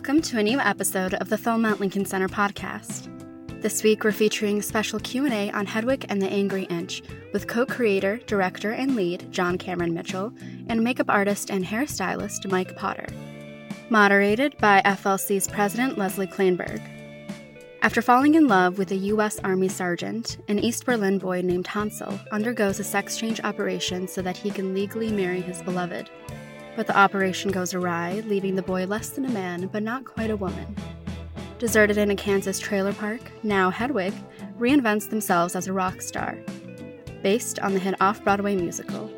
Welcome to a new episode of the Film at Lincoln Center podcast. This week we're featuring a special Q&A on Hedwig and the Angry Inch with co-creator, director, and lead John Cameron Mitchell and makeup artist and hairstylist Mike Potter. Moderated by FLC's president Lesli Klainberg. After falling in love with a U.S. Army sergeant, an East Berlin boy named Hansel undergoes a sex change operation so that he can legally marry his beloved. But the operation goes awry, leaving the boy less than a man, but not quite a woman. Deserted in a Kansas trailer park, now Hedwig reinvents themselves as a rock star, based on the hit off Broadway musical.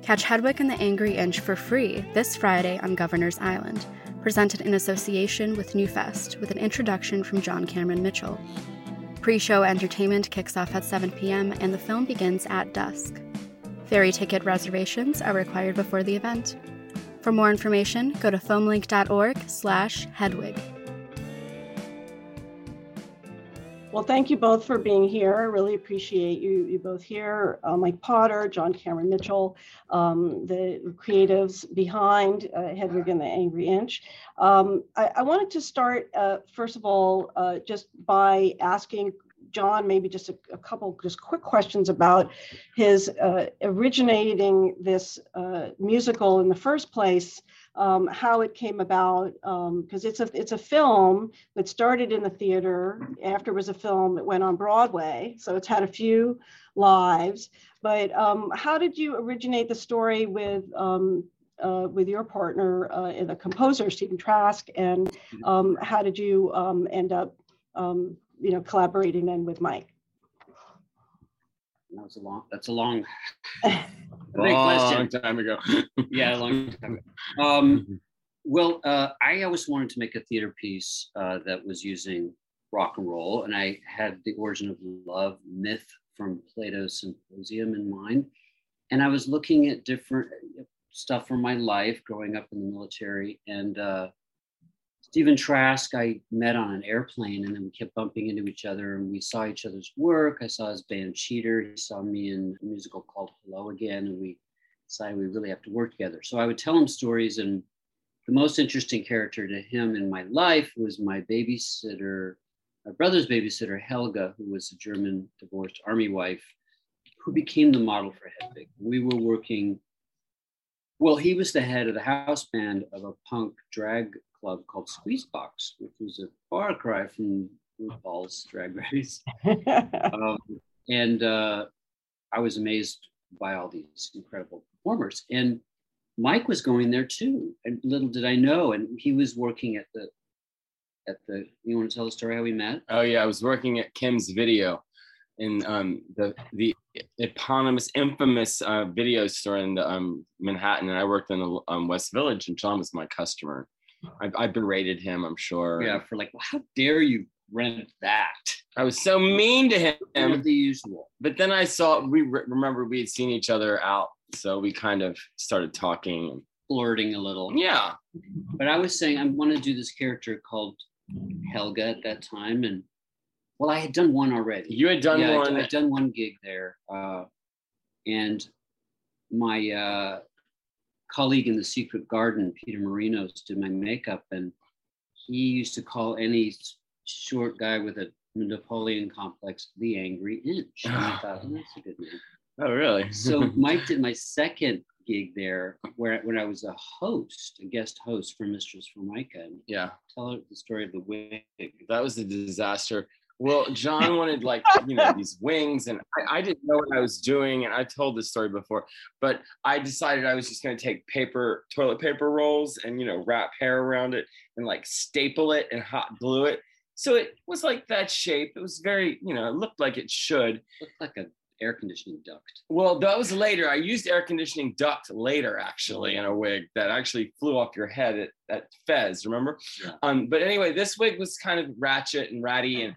Catch Hedwig and the Angry Inch for free this Friday on Governor's Island, presented in association with Newfest, with an introduction from John Cameron Mitchell. Pre show entertainment kicks off at 7 p.m., and the film begins at dusk. Ferry ticket reservations are required before the event. For more information, go to filmlinc.org slash Hedwig. Well, thank you both for being here. I really appreciate you, you both here. Uh, Mike Potter, John Cameron Mitchell, um, the creatives behind uh, Hedwig and the Angry Inch. Um, I, I, wanted to start, uh, first of all, uh, just by asking John, maybe just a, a, couple just quick questions about his uh, originating this uh, musical in the first place, um, how it came about, because um, it's a it's a film that started in the theater. After it was a film, it went on Broadway, so it's had a few lives. But um, how did you originate the story with? Um, uh, with your partner, uh, the composer Stephen Trask, and um, how did you um, end up um, you know, collaborating then with Mike? That was a long. That's a long. long time ago. yeah, a long time ago. Um, well, uh, I always wanted to make a theater piece uh, that was using rock and roll, and I had the origin of love myth from Plato's Symposium in mind, and I was looking at different stuff from my life growing up in the military, and uh, Stephen Trask, I met on an airplane and then we kept bumping into each other and we saw each other's work. I saw his band Cheater. He saw me in a musical called Hello Again and we decided we really have to work together. So I would tell him stories and the most interesting character to him in my life was my babysitter, my brother's babysitter, Helga, who was a German divorced army wife who became the model for Hedwig. We were working well, he was the head of the house band of a punk drag club called Squeezebox, which was a far cry from RuPaul's Drag Race. um, and uh, I was amazed by all these incredible performers. And Mike was going there too. And little did I know. And he was working at the at the you want to tell the story how we met? Oh yeah, I was working at Kim's video in um, the the eponymous, infamous uh, video store in the, um, Manhattan, and I worked in the um, West Village, and John was my customer. I, I berated him, I'm sure. Yeah, for like, well, how dare you rent that? I was so mean to him. The usual. But then I saw we re- remember we had seen each other out, so we kind of started talking, flirting a little. Yeah. But I was saying I want to do this character called Helga at that time, and well, I had done one already. You had done yeah, one. I had done one gig there, uh, and my uh, colleague in the Secret Garden, Peter Marinos, did my makeup, and he used to call any short guy with a Napoleon complex the Angry Inch. And I thought, oh, that's a good name. Oh, really? so Mike did my second gig there, where when I was a host, a guest host for Mistress Formica. Yeah. Tell her the story of the wig. That was a disaster. Well, John wanted like you know these wings, and I, I, didn't know what I was doing, and I told this story before, but I decided I was just going to take paper, toilet paper rolls, and you know wrap hair around it, and like staple it and hot glue it. So it was like that shape. It was very, you know, it looked like it should. It looked like an air conditioning duct. Well, that was later. I used air conditioning duct later, actually, in a wig that actually flew off your head at, at Fez. Remember? Yeah. Um, but anyway, this wig was kind of ratchet and ratty and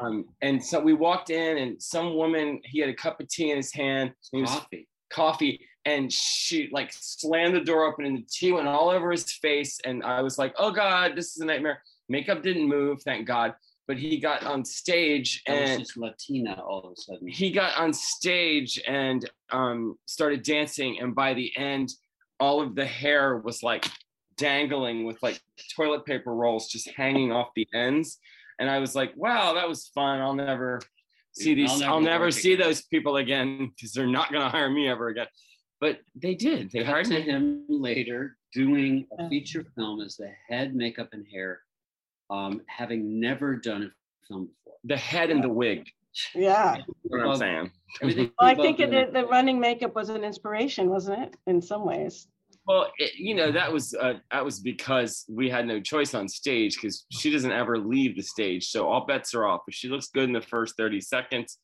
um, and so we walked in, and some woman, he had a cup of tea in his hand. coffee. Coffee. And she like slammed the door open, and the tea went all over his face. And I was like, oh God, this is a nightmare. Makeup didn't move, thank God. But he got on stage that and just Latina all of a sudden. He got on stage and um, started dancing. And by the end, all of the hair was like dangling with like toilet paper rolls just hanging off the ends. And I was like, wow, that was fun. I'll never see these, I'll never, I'll never see again. those people again because they're not going to hire me ever again. But they did. They hired to him later doing a feature film as the head makeup and hair, um, having never done a film before. The head and the wig. Yeah. what I'm saying. Well, I think the, the running makeup was an inspiration, wasn't it? In some ways. Well, it, you know that was uh, that was because we had no choice on stage because she doesn't ever leave the stage, so all bets are off. If she looks good in the first thirty seconds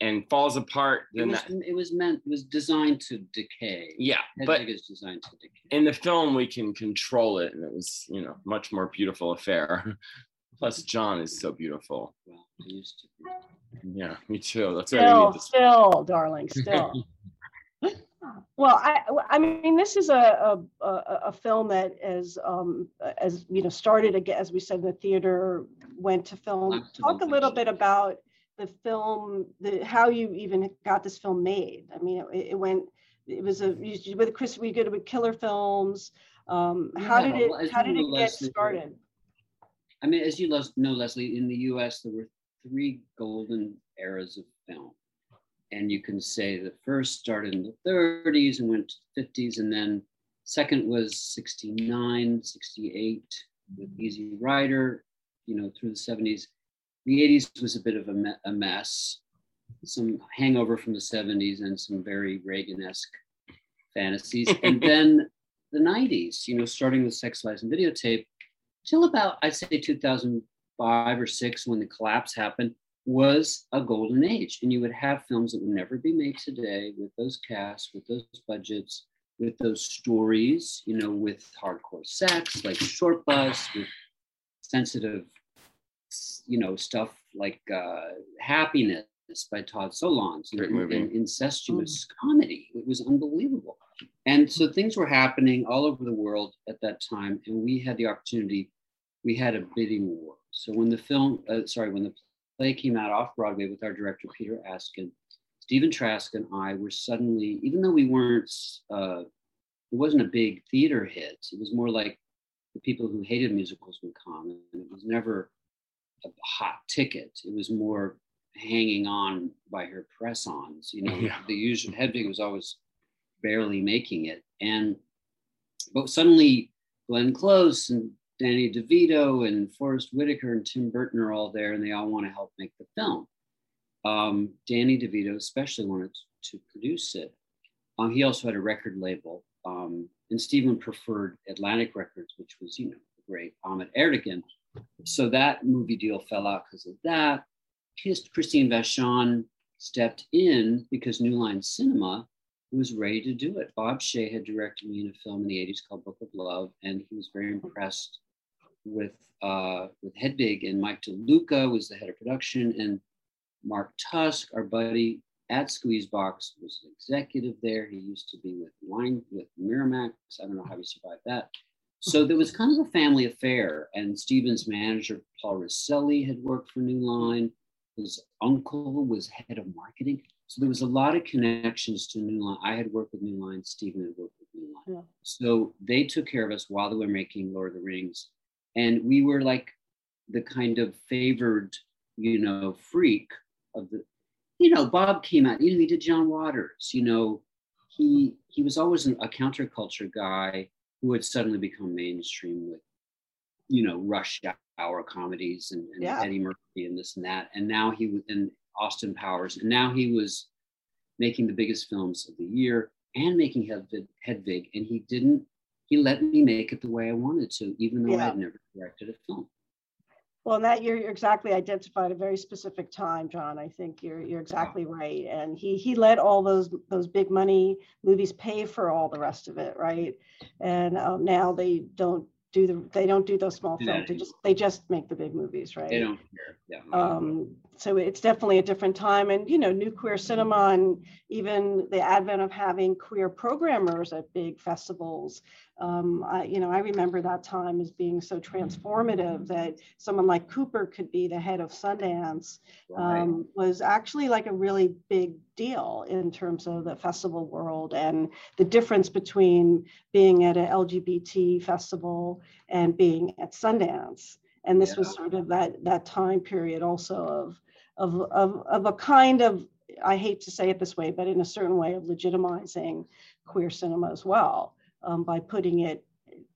and falls apart, then it was, that, it was meant it was designed to decay. Yeah, Head but it's designed to decay. In the film, we can control it, and it was you know much more beautiful affair. Plus, John is so beautiful. Well, I used to. Be. Yeah, me too. That's still, still, darling, still. Well, I, I mean, this is a, a, a film that as, um, as, you know, started again, as we said, in the theater, went to film. Talk a little bit about the film, the, how you even got this film made. I mean, it, it went, it was a, with Chris, we did with Killer Films. Um, how did it, well, how did it get started? I mean, as you know, Lesli, in the US, there were three golden eras of film and you can say the first started in the 30s and went to the 50s and then second was 69 68 with mm-hmm. easy rider you know through the 70s the 80s was a bit of a, me- a mess. Some hangover from the 70s and some very reagan-esque fantasies. And then the 90s you know starting with sex lies and videotape till about i'd say 2005 or 6 when the collapse happened was a golden age. And you would have films that would never be made today with those casts, with those budgets, with those stories, you know, with hardcore sex, like Short Bus, with sensitive, you know, stuff like uh, Happiness by Todd Solondz, Great movie. And incestuous mm. comedy. It was unbelievable. And so things were happening all over the world at that time. And we had the opportunity, we had a bidding war. So when the film, uh, sorry, when the play came out off Broadway with our director, Peter Askin. Stephen Trask and I were suddenly, even though we weren't, uh, it wasn't a big theater hit, it was more like the people who hated musicals would come, and it was never a hot ticket. It was more hanging on by her press ons. You know, yeah. the usual Hedwig was always barely making it. And, but suddenly Glenn Close and Danny DeVito and Forest Whitaker and Tim Burton are all there, and they all want to help make the film. Um, Danny DeVito especially wanted to produce it. Um, he also had a record label, um, and Stephen preferred Atlantic Records, which was, you know, the great Ahmet Ertegun. So that movie deal fell out because of that. Christine Vachon stepped in because New Line Cinema was ready to do it. Bob Shaye had directed me in a film in the 80s called Book of Love, and he was very impressed with uh, with Hedwig and Mike DeLuca was the head of production, and Mark Tusk, our buddy at Squeezebox, was an executive there. He used to be with Wine with Miramax. I don't know how he survived that. So there was kind of a family affair, and Stephen's manager Paul Rosselli had worked for New Line. His uncle was head of marketing. So there was a lot of connections to New Line. I had worked with New Line. Stephen had worked with New Line. Yeah. So they took care of us while they were making Lord of the Rings and we were like the kind of favored you know freak of the you know bob came out you know he did john waters you know he he was always an, a counterculture guy who had suddenly become mainstream with you know rush hour comedies and, and yeah. eddie murphy and this and that. And now he was in austin powers. And now he was making the biggest films of the year and making hedwig, hedwig and he didn't he let me make it the way I wanted to, even though yeah. I'd never directed a film. Well, that you're, you're, exactly identified a very specific time, John. I think you're you're exactly right. And he he let all those those big money movies pay for all the rest of it, right? And um, now they don't do the they don't do those small films. They just they just make the big movies, right? They don't care. Yeah. Um, so it's definitely a different time, and you know, new queer cinema, and even the advent of having queer programmers at big festivals um, I, you know, I remember that time as being so transformative that someone like Cooper could be the head of Sundance Right. um, was actually like a really big deal in terms of the festival world and the difference between being at an LGBT festival and being at Sundance. And this was sort of that that time period also of of of, of a kind of I hate to say it this way, but in a certain way of legitimizing queer cinema as well um, by putting it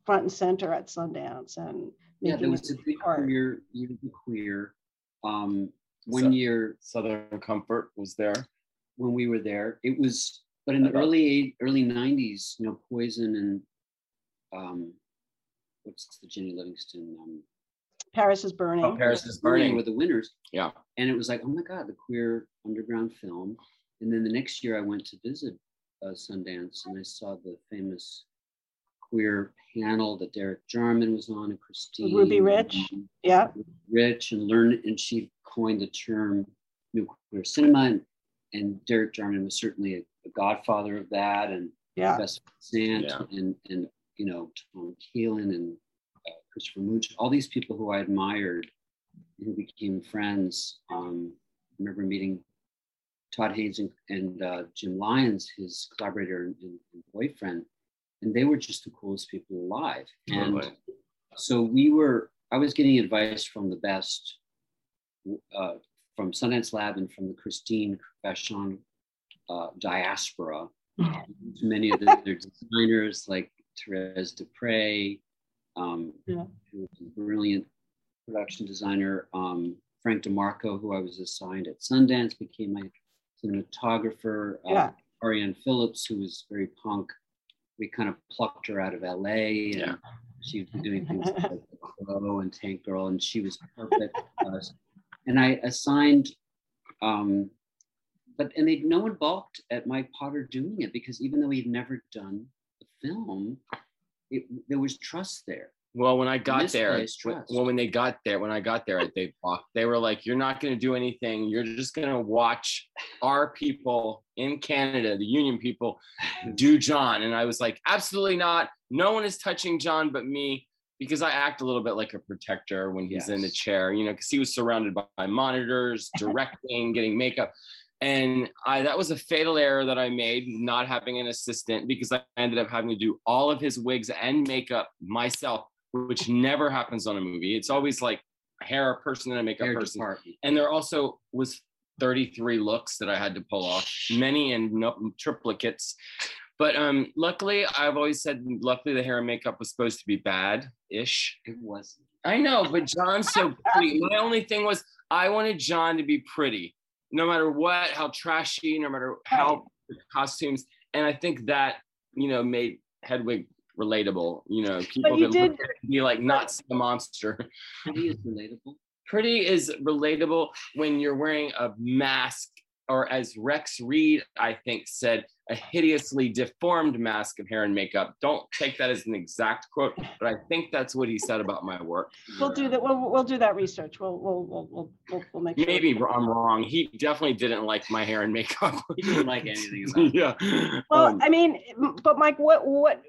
front and center at Sundance and yeah, making there was it a big part. queer, year of the queer. Um, one So- year Southern Comfort was there. when we were there, it was, but in the early eight, early '90s, you know, Poison and um, what's the Jennie Livingston? Um, Paris is burning. Oh, Paris is Burning burning. were the winners. Yeah. And it was like, oh my God, the queer underground film. And then the next year I went to visit uh, Sundance and I saw the famous queer panel that Derek Jarman was on and Christine. Ruby Rich. and Yeah. Rich and learned, and she coined the term new queer cinema. And, and Derek Jarman was certainly a, a godfather of that. And Yeah. Bess Sant Yeah. and, and, you know, Tom Kalin and uh, Christopher Münch, all these people who I admired who became friends. Um, I remember meeting Todd Haynes and, and uh, Jim Lyons, his collaborator and, and boyfriend, and they were just the coolest people alive. And Totally. so we were, I was getting advice from the best, uh, from Sundance Lab and from the Christine Vachon uh, diaspora. Many of the, their designers like Therese DePrez, um, Yeah. who was a brilliant production designer. Um, Frank DeMarco, who I was assigned at Sundance, became my cinematographer. Uh, Yeah. Arianne Phillips, who was very punk. We kind of plucked her out of LA and Yeah. she was doing things like The Crow and Tank Girl, and she was perfect for us. And I assigned, um, but and they no one balked at Mike Potter doing it because even though he'd never done a film, it, there was trust there. Well, when I got there, when- well, when they got there, when I got there, they they were like, "You're not going to do anything. You're just going to watch our people in Canada, the union people, do John." And I was like, "Absolutely not. No one is touching John but me." Because I act a little bit like a protector when he's in the chair, you know, because he was surrounded by, by monitors, directing, getting makeup. And I that was a fatal error that I made, not having an assistant, because I ended up having to do all of his wigs and makeup myself, which never happens on a movie. It's always like hair a person and a makeup Hair person. department. And there also was 33 looks that I had to pull off, many and no, triplicates. But um, luckily, I've always said, luckily, the hair and makeup was supposed to be bad-ish. It wasn't. I know, but John's so pretty. My only thing was I wanted John to be pretty, no matter what, how trashy, no matter how costumes. And I think that, you know, made Hedwig relatable. You know, people you did- at it and be like, not see a monster. Pretty is relatable. Pretty is relatable when you're wearing a mask, or as Rex Reed, I think, said, a hideously deformed mask of hair and makeup. Don't take that as an exact quote, but I think that's what he said about my work. We'll do that. We'll, we'll do that research. We'll, we'll, we'll, we'll, we'll, we'll make sure. Maybe I'm wrong. He definitely didn't like my hair and makeup. He didn't like anything about it. yeah. Well, Um, I mean, but Mike, what, what,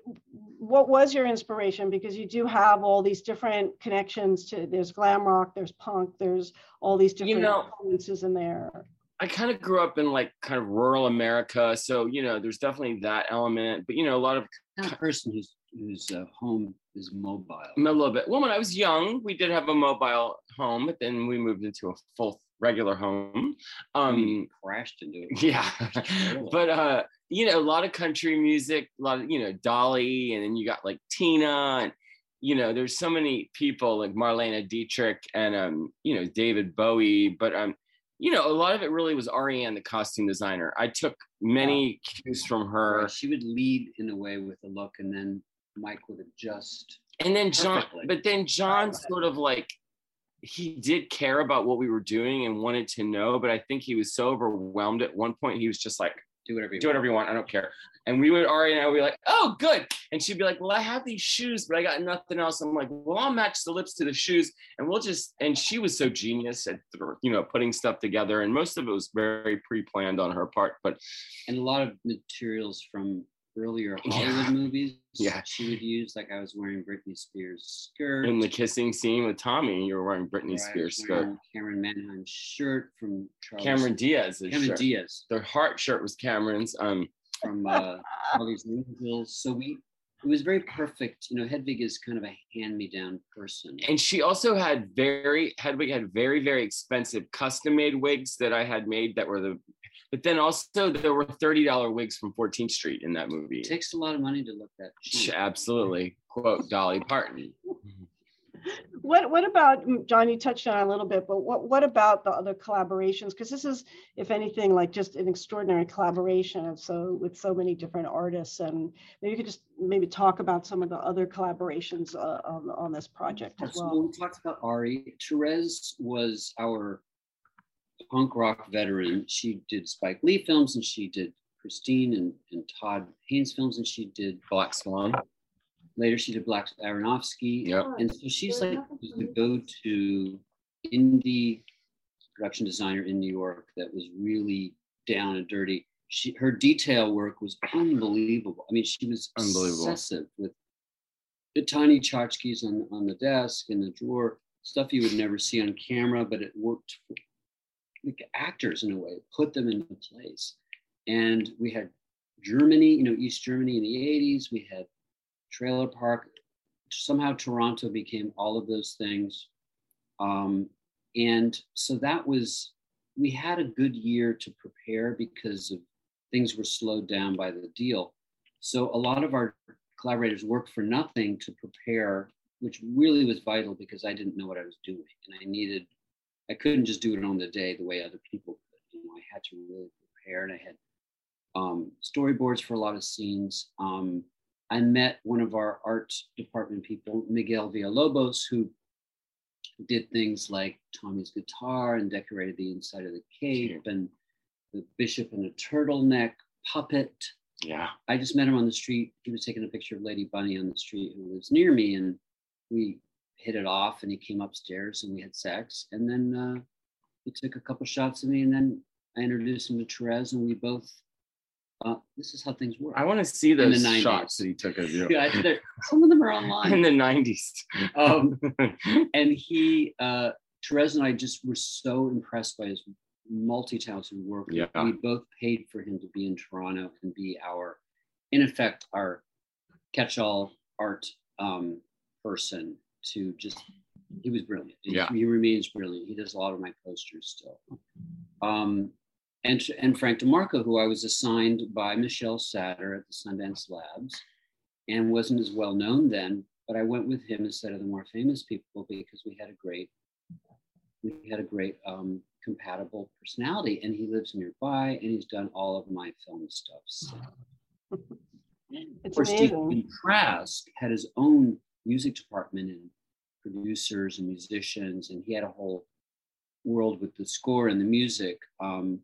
what was your inspiration? Because you do have all these different connections to, there's glam rock, there's punk, there's all these You different know- influences in there. I kind of grew up in like kind of rural America, so you know, there's definitely that element. But you know, a lot of Kind of person whose whose uh, home is mobile. a little bit. Well, when I was young, we did have a mobile home, but then we moved into a full regular home. Um, We crashed into it. yeah but uh you know a lot of country music a lot of you know dolly and then you got like tina and you know there's so many people like marlene dietrich and um you know david bowie but um you know a lot of it really was arianne the costume designer i took many cues from her Right, She would lead in a way with a look, and then Mike would adjust. and then john Perfectly. but then john sort of like he did care about what we were doing and wanted to know but i think he was so overwhelmed at one point he was just like Do whatever you do whatever you want. I don't care. And we would Ari and I would be like, oh, good. And she'd be like, well, I have these shoes, but I got nothing else. I'm like, well, I'll match the lips to the shoes, and we'll just. And she was so genius at you know putting stuff together, and most of it was very pre-planned on her part. But and a lot of materials from earlier Yeah. Hollywood movies. Yeah. She would use like I was wearing Britney Spears skirt. In the kissing scene with Tommy, you were wearing Britney or Spears skirt. Cameron Manheim shirt from Charles Cameron Diaz's Cameron shirt. Diaz Their heart shirt was Cameron's. Um, from uh, Charlie's Angels. So we it was very perfect. You know, Hedwig is kind of a hand-me-down person. and she also had very Hedwig had very very expensive custom made wigs that I had made that were the. But then also there were thirty dollar wigs from 14th Street in that movie. It takes a lot of money to look that cheap. Absolutely, quote Dolly Parton. What what about mm, John? You touched on it a little bit, but what what about the other collaborations? Because this is, if anything, like just an extraordinary collaboration of so with so many different artists, and maybe you could just maybe talk about some of the other collaborations uh, on on this project as So well. we talked about Ari. Therese was our punk rock veteran. She did Spike Lee films and she did Christine and, and Todd Haynes films and she did Black Swan. later she did Black Aronofsky. Yep. And so she's like the go-to indie production designer in New York that was really down and dirty. She her detail work was unbelievable. I mean, she was Unbelievable. obsessive with the tiny tchotchkes on on the desk and the drawer, stuff you would never see on camera, but it worked for like actors in a way, put them into place. And we had Germany, you know, East Germany in the 80s. We had Trailer Park. Somehow Toronto became all of those things. Um, and so that was, we had a good year to prepare because of things were slowed down by the deal. So a lot of our collaborators worked for nothing to prepare, which really was vital because I didn't know what I was doing. And I needed, I couldn't just do it on the day the way other people could. You know, I had to really prepare and I had um, storyboards for a lot of scenes. Um, I met one of our art department people, Miguel Villalobos, who did things like Tommy's guitar and decorated the inside of the cape and the bishop in a turtleneck puppet. Yeah. I just met him on the street. He was taking a picture of Lady Bunny on the street who lives near me, and we hit it off. And he came upstairs and we had sex. And then uh, he took a couple shots of me, and then I introduced him to Therese, and we both. Uh, this is how things work. I want to see the those 90s. shots that he took of you Yeah, some of them are online. in the 90s. Um, and he, uh, Therese and I just were so impressed by his multi-talented work. Yeah. We both paid for him to be in Toronto and be our, in effect, our catch-all art um, person to just, he was brilliant. He- Yeah. He remains brilliant. He does a lot of my posters still. Um, and, and Frank DeMarco, who I was assigned by Michelle Satter at the Sundance Labs and wasn't as well known then, but I went with him instead of the more famous people because we had a great, we had a great um, compatible personality, and he lives nearby, and he's done all of my film stuff. So. Of It's course, amazing. Stephen Trask had his own music department and producers and musicians, and he had a whole world with the score and the music. Um,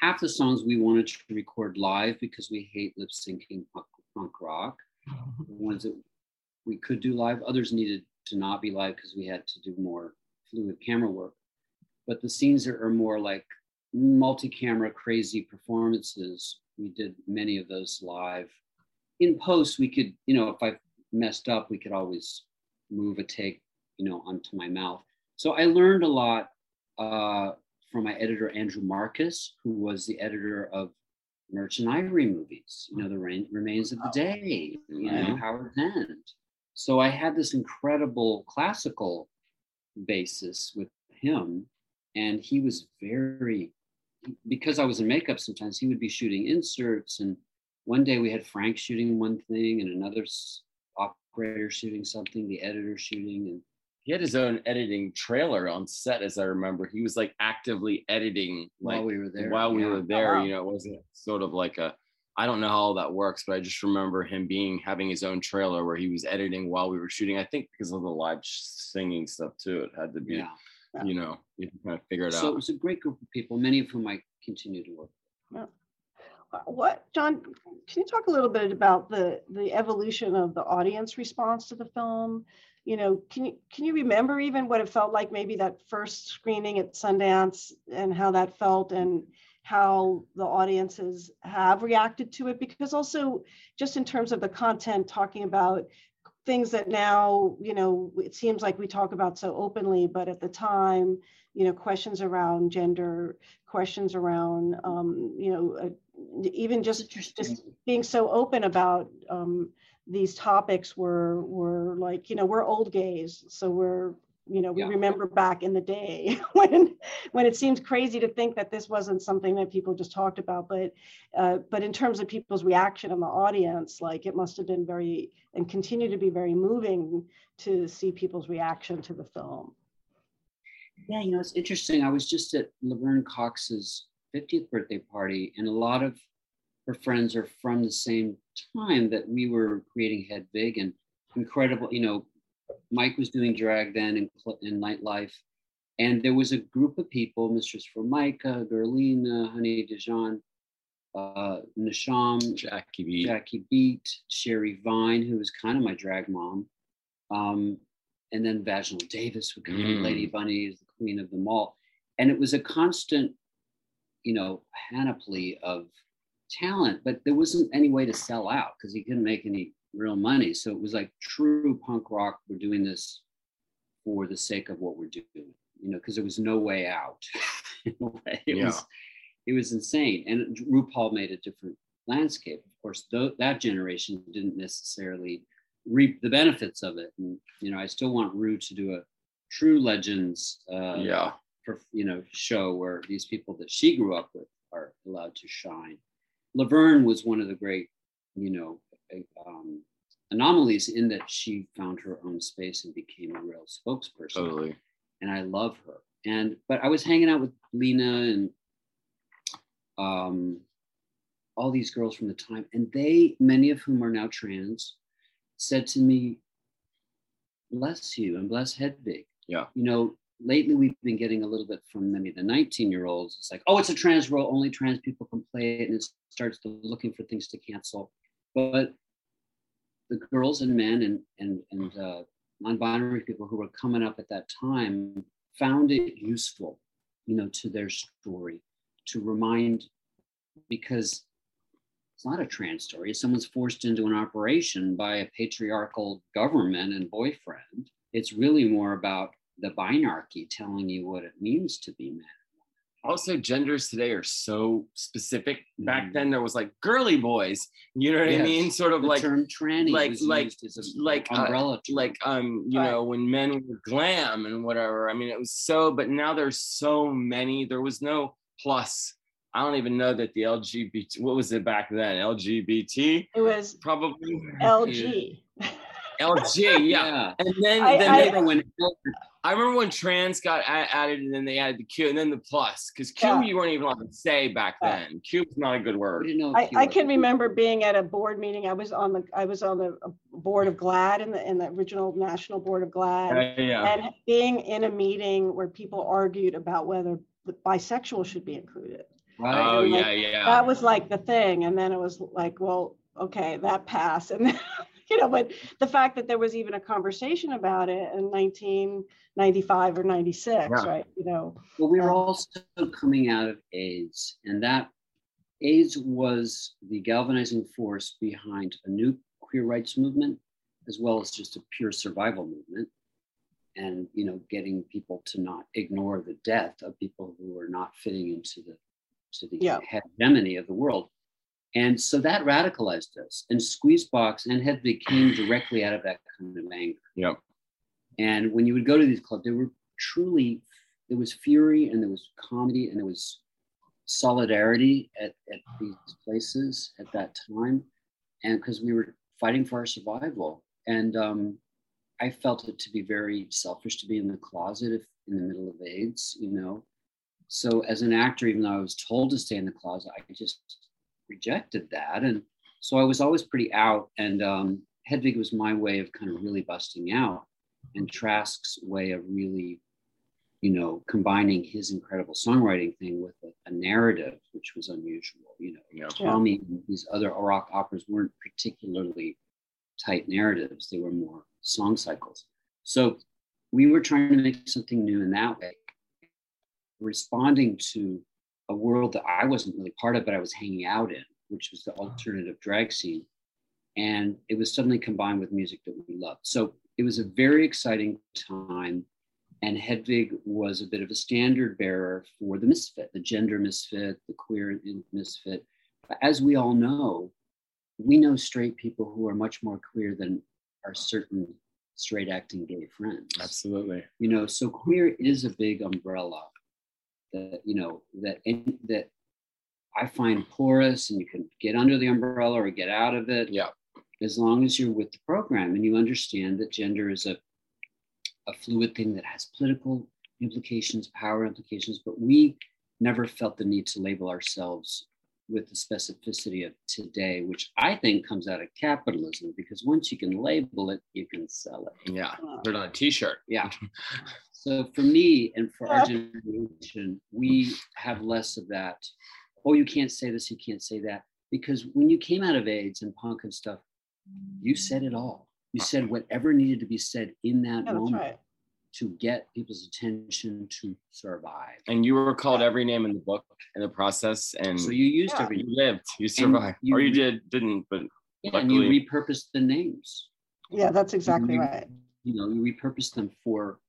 half the songs we wanted to record live because we hate lip syncing punk, punk rock. The ones that we could do live, others needed to not be live because we had to do more fluid camera work. But the scenes that are more like multi-camera crazy performances, we did many of those live. In post, we could, you know, if I messed up, we could always move a take, you know, onto my mouth. So I learned a lot uh, from my editor Andrew Marcus, who was the editor of Merchant Ivory movies, you know, The Rain, Remains of the Day, you know. Howard's End. So I had this incredible classical basis with him, and he was very, because I was in makeup sometimes, he would be shooting inserts. And one day we had Frank shooting one thing, and another operator shooting something, the editor shooting, and He had his own editing trailer on set, as I remember. He was like actively editing like while we were there. while we yeah. were there. wow. You know, it wasn't sort of like a. I don't know how all that works, but I just remember him being having his own trailer where he was editing while we were shooting. I think because of the live singing stuff too, it had to be. Yeah. You know, you can kind of figure it out. So it was a great group of people, many of whom I continue to work with. Uh, What, John, can you talk a little bit about the, the evolution of the audience response to the film? You know, can you, can you remember even what it felt like maybe that first screening at Sundance and how that felt? And, how the audiences have reacted to it because also just in terms of the content talking about things that now you know it seems like we talk about so openly but at the time you know questions around gender questions around um, you know uh, even just just being so open about um, these topics were were like you know we're old gays so we're you know we yeah. remember back in the day when when it seems crazy to think that this wasn't something that people just talked about but uh, but in terms of people's reaction in the audience like it must have been very and continue to be very moving to see people's reaction to the film yeah you know it's interesting i was just at laverne cox's 50th birthday party and a lot of her friends are from the same time that we were creating Hedwig and incredible, you know, Mike was doing drag then in, in nightlife. And there was a group of people, Mistress Formica, Gerlina, Honey Dijon, uh, Nisham, Jackie Beat, Jackie Beat, Sherry Vine, who was kind of my drag mom. Um, and then Vaginal Davis would come mm. Lady Bunny is the queen of them all. And it was a constant, you know, panoply of talent, but there wasn't any way to sell out because he couldn't make any real money. So it was like true punk rock. We're doing this for the sake of what we're doing, you know, because there was no way out. in a way. It yeah. was it was insane. And RuPaul made a different landscape. Of course, th- that generation didn't necessarily reap the benefits of it. And you know, I still want Ru to do a true legends uh, yeah. You know show where these people that she grew up with are allowed to shine. Laverne was one of the great, you know, um, anomalies in that she found her own space and became a real spokesperson. Totally. And I love her. And but I was hanging out with Lena and um, all these girls from the time, and they, many of whom are now trans, said to me, "Bless you and bless Hedwig." Yeah. You know, lately we've been getting a little bit from maybe the 19 year olds. It's like, oh, it's a trans role, only trans people can play it, and it starts looking for things to cancel. But the girls and men and and and uh, non-binary people who were coming up at that time found it useful, you know, to their story to remind because it's not a trans story. Someone's forced into an operation by a patriarchal government and boyfriend. It's really more about the binarchy telling you what it means to be man also genders today are so specific. Back mm. then there was like girly boys. You know what yes. i mean? Sort of the like term tranny like like like uh, umbrella uh, like um you right. know when men were glam and whatever. I mean it was so but now there's so many. There was no plus. I don't even know that the lgbt what was it back then? Lgbt it was probably. Lg lg yeah, yeah. and then I, then I, they, when I remember when trans got added and then they added the Q and then the plus because Q yeah. you weren't even allowed to say back then. Q was not a good word. I, I, can remember being at a board meeting. I was on the I was on the board of GLAAD in the in the original national board of GLAAD uh, yeah. and being in a meeting where people argued about whether the bisexual should be included. Right. Oh like, yeah, yeah. That was like the thing, and then it was like, well, okay, that passed, and then you know, but the fact that there was even a conversation about it in 1995 or 96, yeah. right? You know. Well, we were um, also coming out of AIDS, and that AIDS was the galvanizing force behind a new queer rights movement, as well as just a pure survival movement. And you know, getting people to not ignore the death of people who were not fitting into the to the yeah. hegemony of the world. And so that radicalized us. And Squeezebox and Hedwig came directly out of that kind of anger. Yep. And when you would go to these clubs, there were truly, there was fury and there was comedy and there was solidarity at, at these places at that time. And because we were fighting for our survival. And um, I felt it to be very selfish to be in the closet if in the middle of AIDS, you know. So as an actor, even though I was told to stay in the closet, I just rejected that. And so I was always pretty out. And um, Hedwig was my way of kind of really busting out, and Trask's way of really, you know, combining his incredible songwriting thing with a, a narrative, which was unusual. You know, know, Tommy and these other rock operas weren't particularly tight narratives; they were more song cycles. So we were trying to make something new in that way, responding to a world that I wasn't really part of, but I was hanging out in, which was the alternative drag scene. And it was suddenly combined with music that we loved. So it was a very exciting time. And Hedwig was a bit of a standard bearer for the misfit, the gender misfit, the queer misfit. But As we all know, we know straight people who are much more queer than our certain straight acting gay friends. Absolutely. You know, so queer is a big umbrella that, you know, that, that I find porous and you can get under the umbrella or get out of it. Yeah. As long as you're with the program and you understand that gender is a, a fluid thing that has political implications, power implications, but we never felt the need to label ourselves with the specificity of today, which I think comes out of capitalism because once you can label it, you can sell it. Yeah, uh, put it on a t-shirt. Yeah. so for me and for our generation, we have less of that. Oh, you can't say this, you can't say that. Because when you came out of AIDS and punk and stuff, you said it all. You said whatever needed to be said in that Yeah, that's moment right. To get people's attention to survive. And you were called every name in the book in the process, and So you used Yeah. every you lived, you survived, you or you re- did didn't, but yeah, and you repurposed the names. Yeah, that's exactly you- right. you know you repurpose them for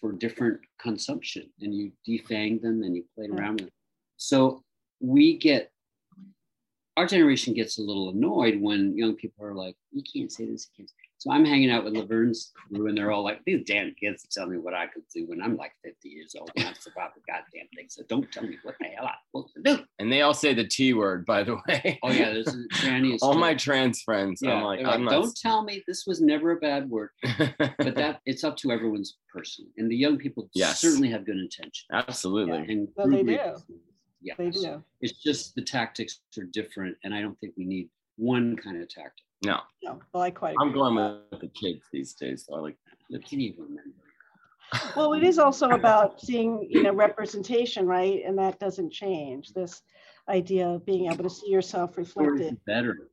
for different consumption and you defang them and you play Yeah. around with them. so we get our generation gets a little annoyed when young people are like you can't say this you can't say. So i'm hanging out with laverne's crew and they're all like these damn kids tell me what i could do when i'm like 50 years old and that's about the goddamn thing so don't tell me what the hell i'm supposed to do and they all say the T word, by the way. oh yeah there's a tranny is all my trans friends. yeah, I'm like, they're I'm don't not. tell me this was never a bad word but that it's up to everyone's person and the young people Yes. certainly have good intention Absolutely. and No, they do. races, yes. They do. it's just the tactics are different and i don't think we need one kind of tactic No, No, well, I quite I'm going with with the kids these days. So I like. you can't even remember. Well, it is also about seeing, you know, representation, right? And that doesn't change. This idea of being able to see yourself reflected. better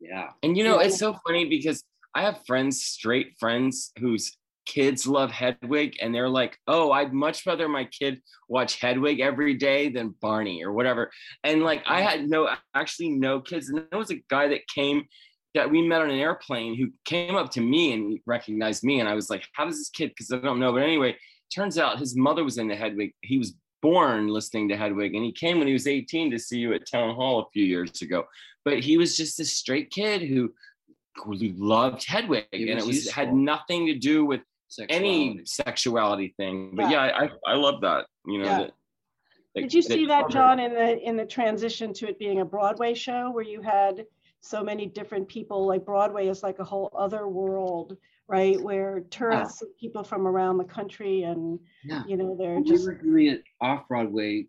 yeah And you know, Yeah. it's so funny because I have friends, straight friends, whose kids love Hedwig, and they're like, "Oh, I'd much rather my kid watch Hedwig every day than Barney or whatever." And like, I had no, actually, no kids, and there was a guy that came that we met on an airplane who came up to me and recognized me, and I was like, "How does this kid?" Because I don't know, but anyway, turns out his mother was into Hedwig. He was born listening to Hedwig, and he came when he was 18 to see you at Town Hall a few years ago. But he was just a straight kid who loved Hedwig, and it was had nothing to do with any Sexuality. sexuality thing. But yeah, I I, I love that. You know. Yeah. That, that- Did you see that, covered- John, in the in the transition to it being a Broadway show where you had so many different people? Like Broadway is like a whole other world, right? Where tourists, and people from around the country, and yeah you know, they're when we just were doing it off broadway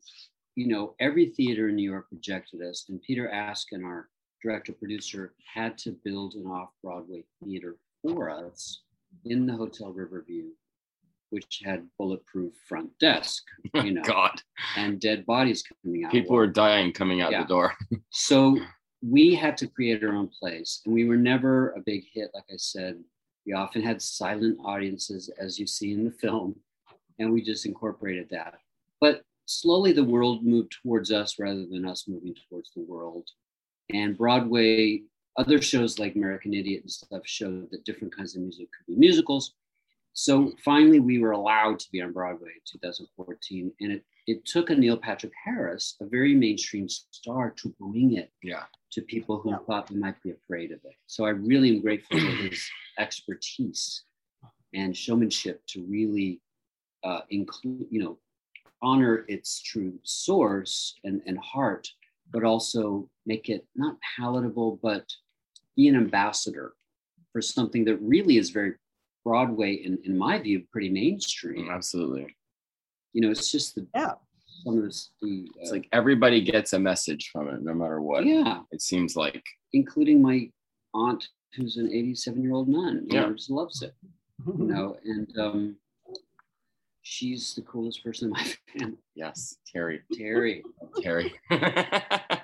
you know every theater in new york rejected us and peter askin our director producer had to build an off broadway theater for us in the hotel riverview which had bulletproof front desk oh you know God, and dead bodies coming out people were dying coming out Yeah. the door. So we had to create our own place, and we were never a big hit. Like I said, we often had silent audiences, as you see in the film, and we just incorporated that. But slowly, the world moved towards us rather than us moving towards the world. And Broadway, other shows like American Idiot and stuff showed that different kinds of music could be musicals. So finally, we were allowed to be on Broadway in 2014, and it it took a Neil Patrick Harris, a very mainstream star, to bring it Yeah. to people who Yeah. thought they might be afraid of it. So I really am grateful for his expertise and showmanship to really uh, include, you know, honor its true source and, and heart, but also make it not palatable, but be an ambassador for something that really is very Broadway, in, in my view, pretty mainstream. Absolutely. You know, it's just the Yeah. some of this, the uh, It's like everybody gets a message from it, no matter what. yeah, It seems like. including my aunt who's an 87 year old nun. Yeah. know, just loves it. You know, and um, she's the coolest person in my family. Yes, Terry. Terry. Terry.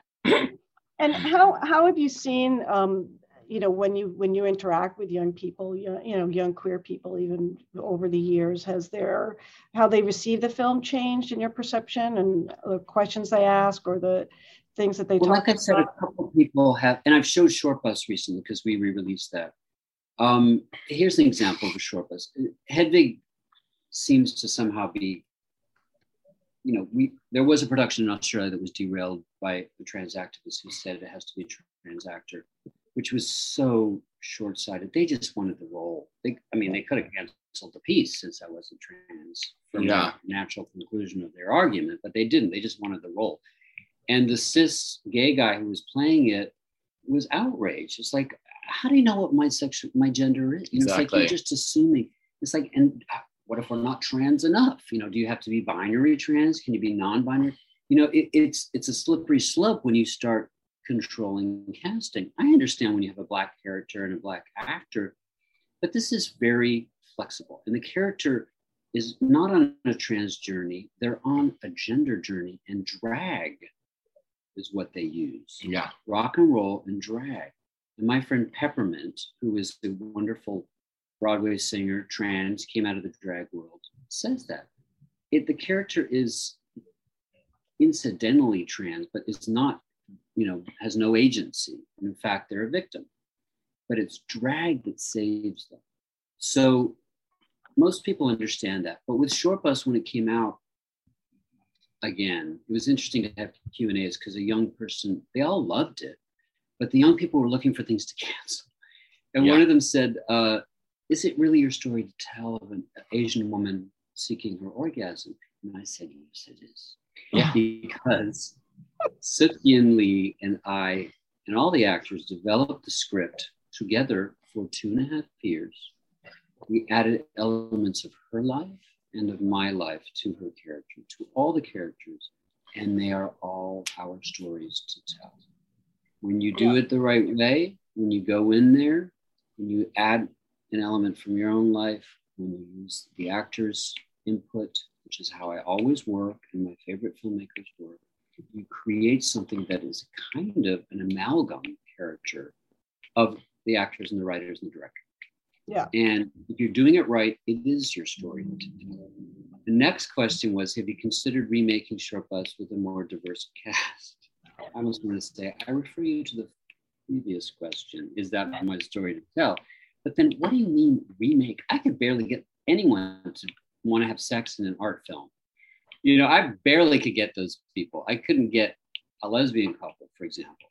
And how how have you seen um, you know when you when you interact with young people you know young queer people even over the years has their how they receive the film changed in your perception and the questions they ask or the things that they well, talk like I said, a couple people have, and I've showed Short Bus recently because we re-released that. Um, here's an example of a Short Bus. Hedwig seems to somehow be, you know, we there was a production in Australia that was derailed by a trans activist who said it has to be a trans actor, which was so short-sighted. They just wanted the role. They, I mean, they could have canceled the piece since I wasn't trans from Yeah. the natural conclusion of their argument, but they didn't. They just wanted the role. And the cis gay guy who was playing it was outraged. It's like, how do you know what my sexual, my gender is? You know, it's like you're just assuming. It's like, and what if we're not trans enough? You know, do you have to be binary trans? Can you be non-binary? You know, it, it's it's a slippery slope when you start controlling casting. I understand when you have a black character and a black actor, but this is very flexible, and the character is not on a trans journey; they're on a gender journey, and drag is what they use Yeah. rock and roll and drag. And my friend Peppermint, who is a wonderful Broadway singer, trans, came out of the drag world, says that. It, the character is incidentally trans, but it's not, you know, has no agency. In fact, they're a victim. But it's drag that saves them. So most people understand that. But with Shortbus, when it came out, again, it was interesting to have Q and A's because a young person, they all loved it, but the young people were looking for things to cancel. And one of them said, uh, "Is it really your story to tell of an Asian woman seeking her orgasm?" And I said, "Yes, it is." Yeah. because Sook-Yin Lee and I and all the actors developed the script together for two and a half years. We added elements of her life and of my life to her character, to all the characters, and they are all our stories to tell. When you do it the right way, when you go in there, when you add an element from your own life, when you use the actor's input, which is how I always work and my favorite filmmakers work, you create something that is kind of an amalgam character of the actors and the writers and the director. Yeah. And if you're doing it right, it is your story. The next question was Have you considered remaking Shortbus with a more diverse cast? I was going to say, I refer you to the previous question Is that my story to tell? But then what do you mean remake? I could barely get anyone to want to have sex in an art film. You know, I barely could get those people. I couldn't get a lesbian couple, for example.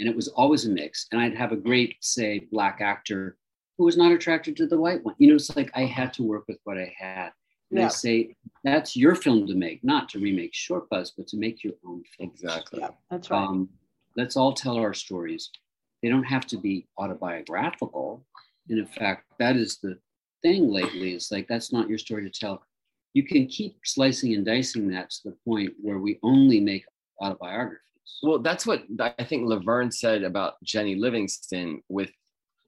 And it was always a mix. And I'd have a great, say, black actor who was not attracted to the white one. You know, it's like I had to work with what I had. And Yeah. I say, that's your film to make, not to remake Shortbus, but to make your own film. Exactly. Yeah, that's right. Um, let's all tell our stories. They don't have to be autobiographical. And in fact, that is the thing lately. It's like that's not your story to tell. You can keep slicing and dicing that to the point where we only make autobiographies. Well, that's what I think Laverne said about Jennie Livingston with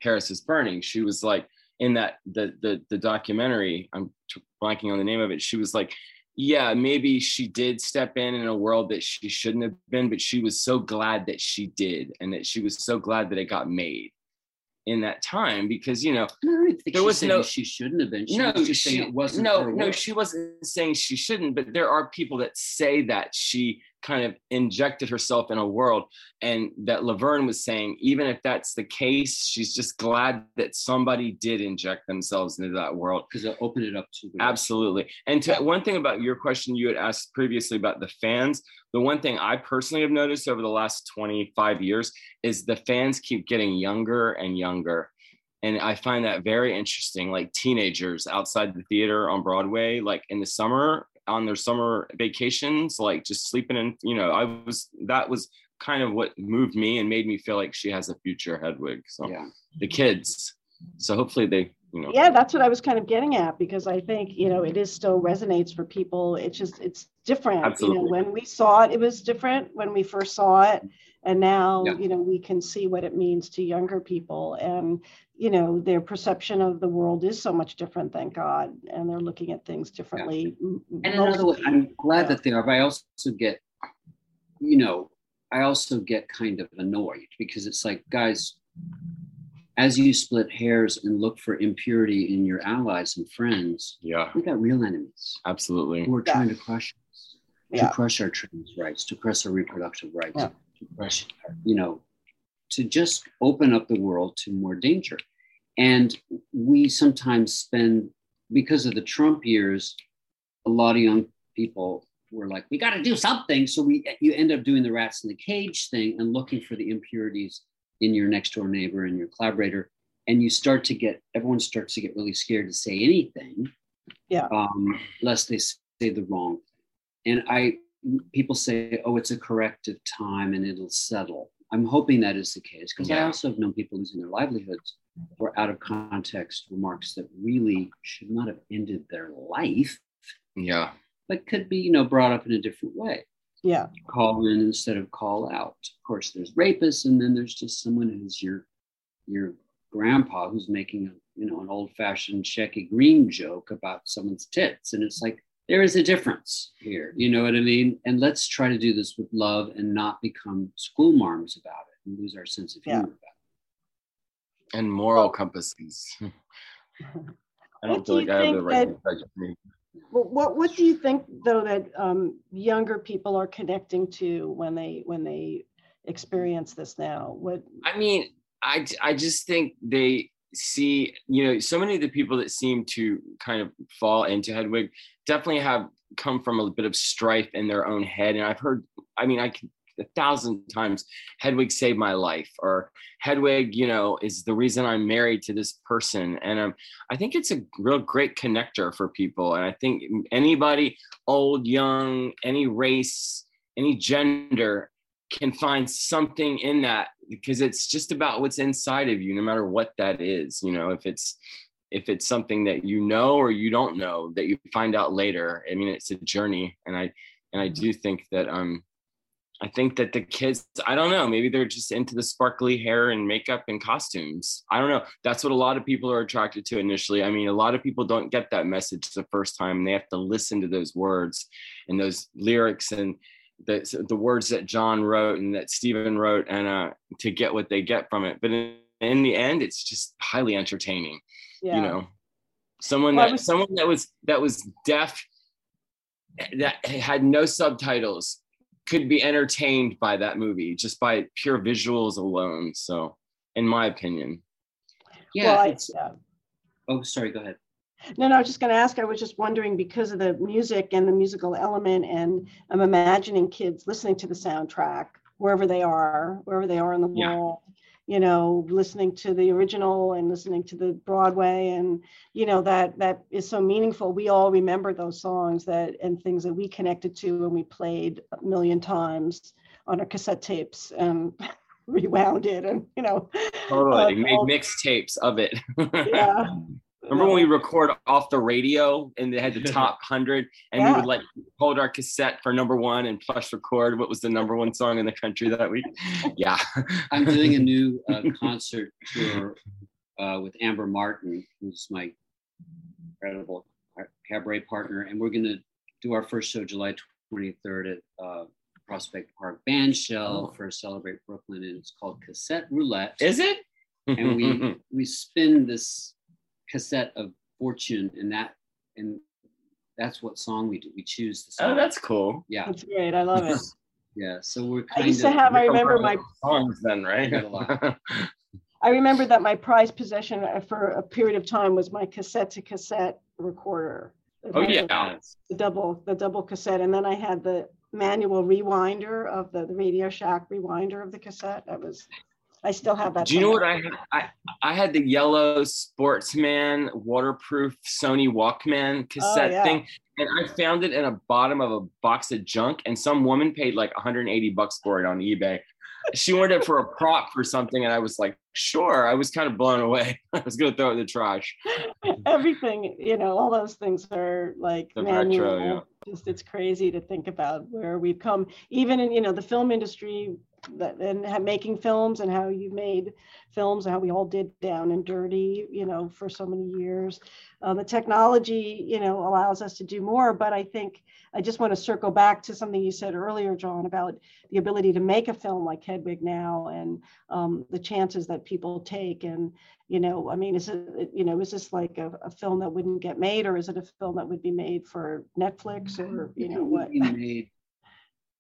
Paris is Burning. She was like in that the the the documentary. I'm blanking on the name of it. She was like, yeah, maybe she did step in in a world that she shouldn't have been, but she was so glad that she did, and that she was so glad that it got made in that time because you know I don't even think There was no- she shouldn't have been. She no, was she, saying it wasn't no, no, she wasn't saying she shouldn't, but there are people that say that she kind of injected herself in a world, and that Laverne was saying, even if that's the case, she's just glad that somebody did inject themselves into that world. because it opened it up to Absolutely. And to one thing about your question you had asked previously about the fans, the one thing I personally have noticed over the last 25 years is the fans keep getting younger and younger. And I find that very interesting. Like teenagers outside the theater on Broadway, like in the summer on their summer vacations, like just sleeping in, you know, I was, that was kind of what moved me and made me feel like she has a future Hedwig. So Yeah. the kids. So hopefully they, you know, yeah that's what i was kind of getting at because i think you know it is still resonates for people it's just it's different you Absolutely. know when we saw it it was different when we first saw it and now Yeah. you know we can see what it means to younger people and you know their perception of the world is so much different thank god and they're looking at things differently m- And another way. I'm glad Yeah. that they are, but I also get, you know, I also get kind of annoyed because it's like, guys, as you split hairs and look for impurity in your allies and friends, Yeah, we got real enemies absolutely. who are Yeah. trying to crush us, Yeah. to crush our trans rights, to crush our reproductive rights, You know, to just open up the world to more danger. And we sometimes spend, because of the Trump years, a lot of young people were like, we got to do something. So we, you end up doing the rats in the cage thing and looking for the impurities in your next door neighbor and your collaborator. And you start to get, everyone starts to get really scared to say anything. Yeah. Um, lest they say the wrong thing. And I, people say, oh, it's a corrective time and it'll settle. I'm hoping that is the case because I also have known people losing their livelihoods or out of context remarks that really should not have ended their life, Yeah, but could be, you know, brought up in a different way. Yeah. Call in instead of call out. Of course, there's rapists, and then there's just someone who's your your grandpa who's making a you know an old-fashioned Shecky Greene joke about someone's tits, and it's like there is a difference here. You know what I mean? And let's try to do this with love and not become school marms about it and lose our sense of Yeah. humor about it. and moral compasses. I don't What feel do like I have the right that- perspective. What, what what do you think though that um, younger people are connecting to when they when they experience this now? What I mean, I I just think they see, you know, so many of the people that seem to kind of fall into Hedwig definitely have come from a bit of strife in their own head. And I've heard, I mean, I can a thousand times Hedwig saved my life or Hedwig, you know, is the reason I'm married to this person. And um, I think it's a real great connector for people. And I think anybody, old, young, any race, any gender, can find something in that because it's just about what's inside of you no matter what that is you know if it's if it's something that you know or you don't know that you find out later. I mean it's a journey and i and i do think that um i think that the kids i don't know maybe they're just into the sparkly hair and makeup and costumes. I don't know. That's what a lot of people are attracted to initially. I mean a lot of people don't get that message the first time they have to listen to those words and those lyrics and the, the words that John wrote and that Stephen wrote and uh, to get what they get from it. But in, in the end, it's just highly entertaining. yeah. You know, someone Well, that was- someone that was that was deaf, that had no subtitles, could be entertained by that movie just by pure visuals alone. So, in my opinion, Yeah. well, I, yeah. oh, sorry. Go ahead. No, no, I was just going to ask. I was just wondering because of the music and the musical element, and I'm imagining kids listening to the soundtrack wherever they are, wherever they are in the Yeah. world, you know, listening to the original and listening to the Broadway, and you know that that is so meaningful. We all remember those songs that and things that we connected to and we played a million times on our cassette tapes and rewound it, and you know, totally uh, made all- mixtapes of it. yeah. Remember when we record off the radio and they had the top hundred, and we would like hold our cassette for number one and plus record what was the number one song in the country that week. Yeah, I'm doing a new uh, concert tour uh, with Amber Martin, who's my incredible cabaret partner, and we're going to do our first show July 23rd at uh, Prospect Park Bandshell Oh. for Celebrate Brooklyn, and it's called Cassette Roulette. is it? and we we spin this cassette of fortune, and that and that's what song we do. We choose the song. oh, that's cool. yeah, That's great. I love it. yeah. So we're I kind used to have. I remember my songs then, right? Got a lot. I remember that my prized possession uh, for a period of time was my cassette to cassette recorder. Oh yeah. The, the double, the double cassette. And then I had the manual rewinder of the, the Radio Shack rewinder of the cassette. That was, I still have that. Do you know what. I had? I, I had the yellow Sportsman waterproof Sony Walkman cassette Oh, yeah. thing, and I found it in a bottom of a box of junk, and some woman paid like 180 bucks for it on eBay. She wanted it for a prop for something, and I was like, sure. I was kind of blown away. I was gonna throw it in the trash. Everything, you know, all those things are like The retro, yeah. Just it's crazy to think about where we've come, even in, you know, the film industry that, and making films and how you made films and how we all did down and dirty, you know, for so many years. Uh, the technology, you know, allows us to do more, but I think I just want to circle back to something you said earlier, John, about the ability to make a film like Hedwig now and um, the chances that people take. And, you know, I mean, is it, you know, is this like a, a, film that wouldn't get made or is it a film that would be made for Netflix or, you know, what? Made,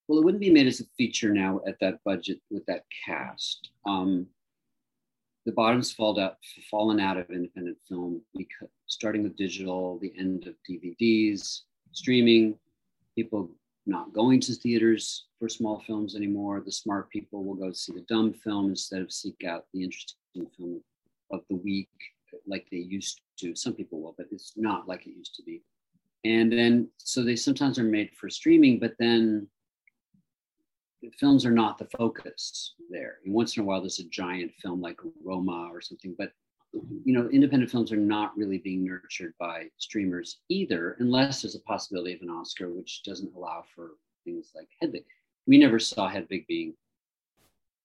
well, it wouldn't be made as a feature now at that budget with that cast. Um, the bottom's out, fallen out of independent film because starting with digital, the end of DVDs, streaming, people not going to theaters for small films anymore. The smart people will go see the dumb film instead of seek out the interesting film of the week like they used to. Some people will, but it's not like it used to be. And then, so they sometimes are made for streaming, but then films are not the focus there. And once in a while, there's a giant film like Roma or something, but you know, independent films are not really being nurtured by streamers either, unless there's a possibility of an Oscar, which doesn't allow for things like Hedwig. We never saw Hedwig being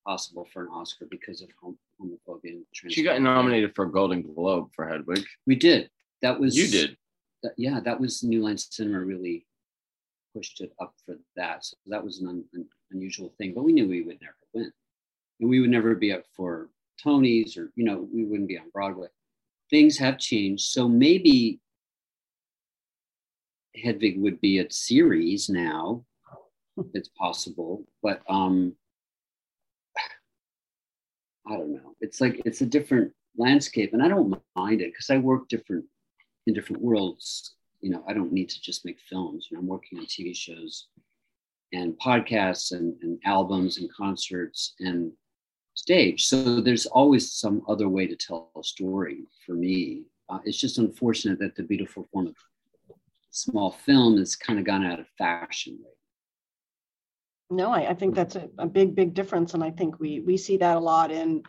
possible for an Oscar because of homophobia and She got nominated for a Golden Globe for Hedwig. We did. That was you did. That, yeah, that was New Line Cinema really pushed it up for that. So that was an, un, an unusual thing, but we knew we would never win, and we would never be up for Tonys or you know we wouldn't be on Broadway. Things have changed, so maybe Hedwig would be a series now. It's possible, but um, I don't know. It's like it's a different landscape, and I don't mind it because I work different in different worlds. You know, I don't need to just make films. You know, I'm working on TV shows and podcasts and, and albums and concerts and stage. So there's always some other way to tell a story for me. Uh, it's just unfortunate that the beautiful form of small film has kind of gone out of fashion. No, I, I think that's a, a, big, big difference, and I think we we see that a lot in,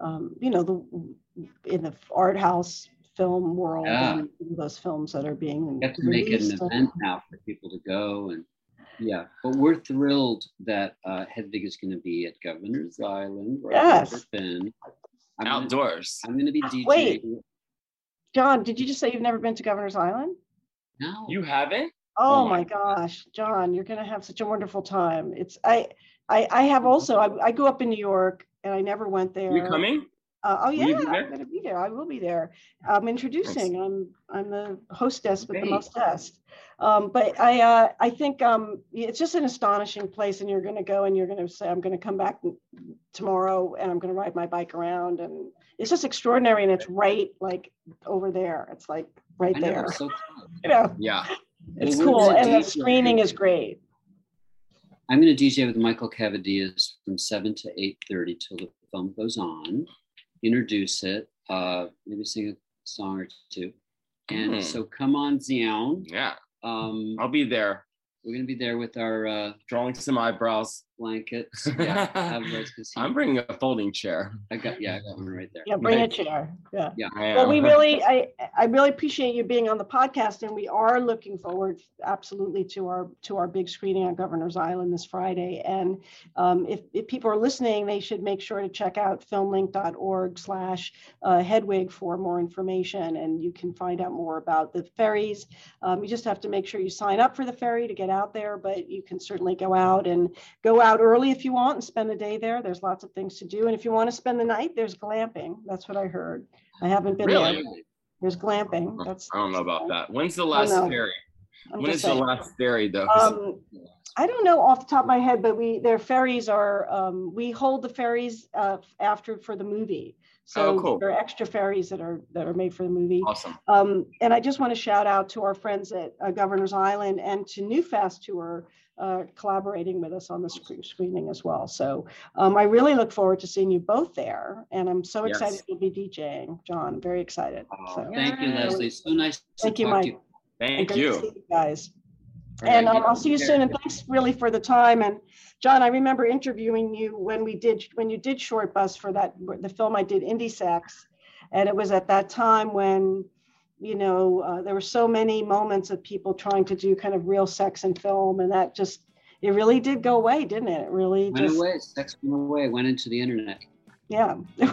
um, you know, the in the art house film world yeah. and those films that are being. You have to make it an event now for people to go and yeah, but we're thrilled that uh, Hedwig is going to be at Governor's Island. yes. Been. I'm Outdoors. Gonna, I'm going to be DJing. Wait, John, did you just say you've never been to Governor's Island? No. You haven't? Oh, oh my gosh, John, you're going to have such a wonderful time. It's I, I, I have also. I, I grew up in New York, and I never went there. You coming? Uh, oh yeah, I'm going to be there. I will be there. I'm introducing. I'm I'm the hostess with the mostest. Um, but I uh, I think um, it's just an astonishing place, and you're going to go and you're going to say, I'm going to come back tomorrow, and I'm going to ride my bike around, and it's just extraordinary, and it's right like over there. It's like right there. So cool. you know. Yeah. It's well, cool, and the screening is great. I'm going to DJ with Michael Cavadias from seven to eight thirty till the film goes on introduce it, uh, maybe sing a song or two. And mm. so come on down. Yeah. Um, I'll be there. We're gonna be there with our uh, drawing some eyebrows, blankets. Yeah, I'm bringing a folding chair. I got yeah, I got one right there. Yeah, bring a chair. Yeah. Yeah. Well, we really, I, I really appreciate you being on the podcast, and we are looking forward absolutely to our to our big screening on Governor's Island this Friday. And um, if if people are listening, they should make sure to check out filmlinc.org/slash uh, Hedwig for more information, and you can find out more about the ferries. Um, you just have to make sure you sign up for the ferry to get out there, but you can certainly go out and go out early if you want and spend the day there. There's lots of things to do. And if you want to spend the night, there's glamping. That's what I heard. I haven't been really? there. There's glamping. That's I don't know about that. When's the last ferry? When is saying. the last ferry though? Um, I don't know off the top of my head, but we their ferries are um, we hold the ferries uh, after for the movie. So oh, cool. there are extra ferries that are that are made for the movie. Awesome. Um, and I just want to shout out to our friends at uh, Governor's Island and to NewFest Tour uh, collaborating with us on the sc- screening as well. So um, I really look forward to seeing you both there, and I'm so excited yes. to be DJing, John. Very excited. Oh, so, thank you, Lesli. So nice. Thank you, Mike. You. Thank you. you guys. And um, I'll see you soon. And thanks really for the time. And John, I remember interviewing you when we did when you did Shortbus for that the film I did Indie Sex, and it was at that time when you know uh, there were so many moments of people trying to do kind of real sex in film, and that just it really did go away, didn't it? It really went just, away. Sex went away. Went into the internet. Yeah.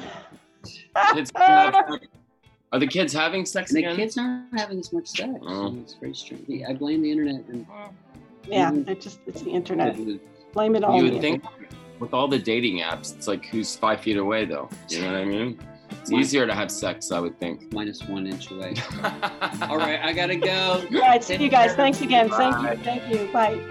Are the kids having sex and again? The kids aren't having as much sex. Oh. It's very strange. I blame the internet and Yeah, it just it's the internet. Blame it all. You would think with all the dating apps, it's like who's five feet away though? You know what I mean? It's Mine- easier to have sex, I would think. minus one inch away. All right, I gotta go. All right, see you guys. Thanks again. Thank you. Thank you. Bye.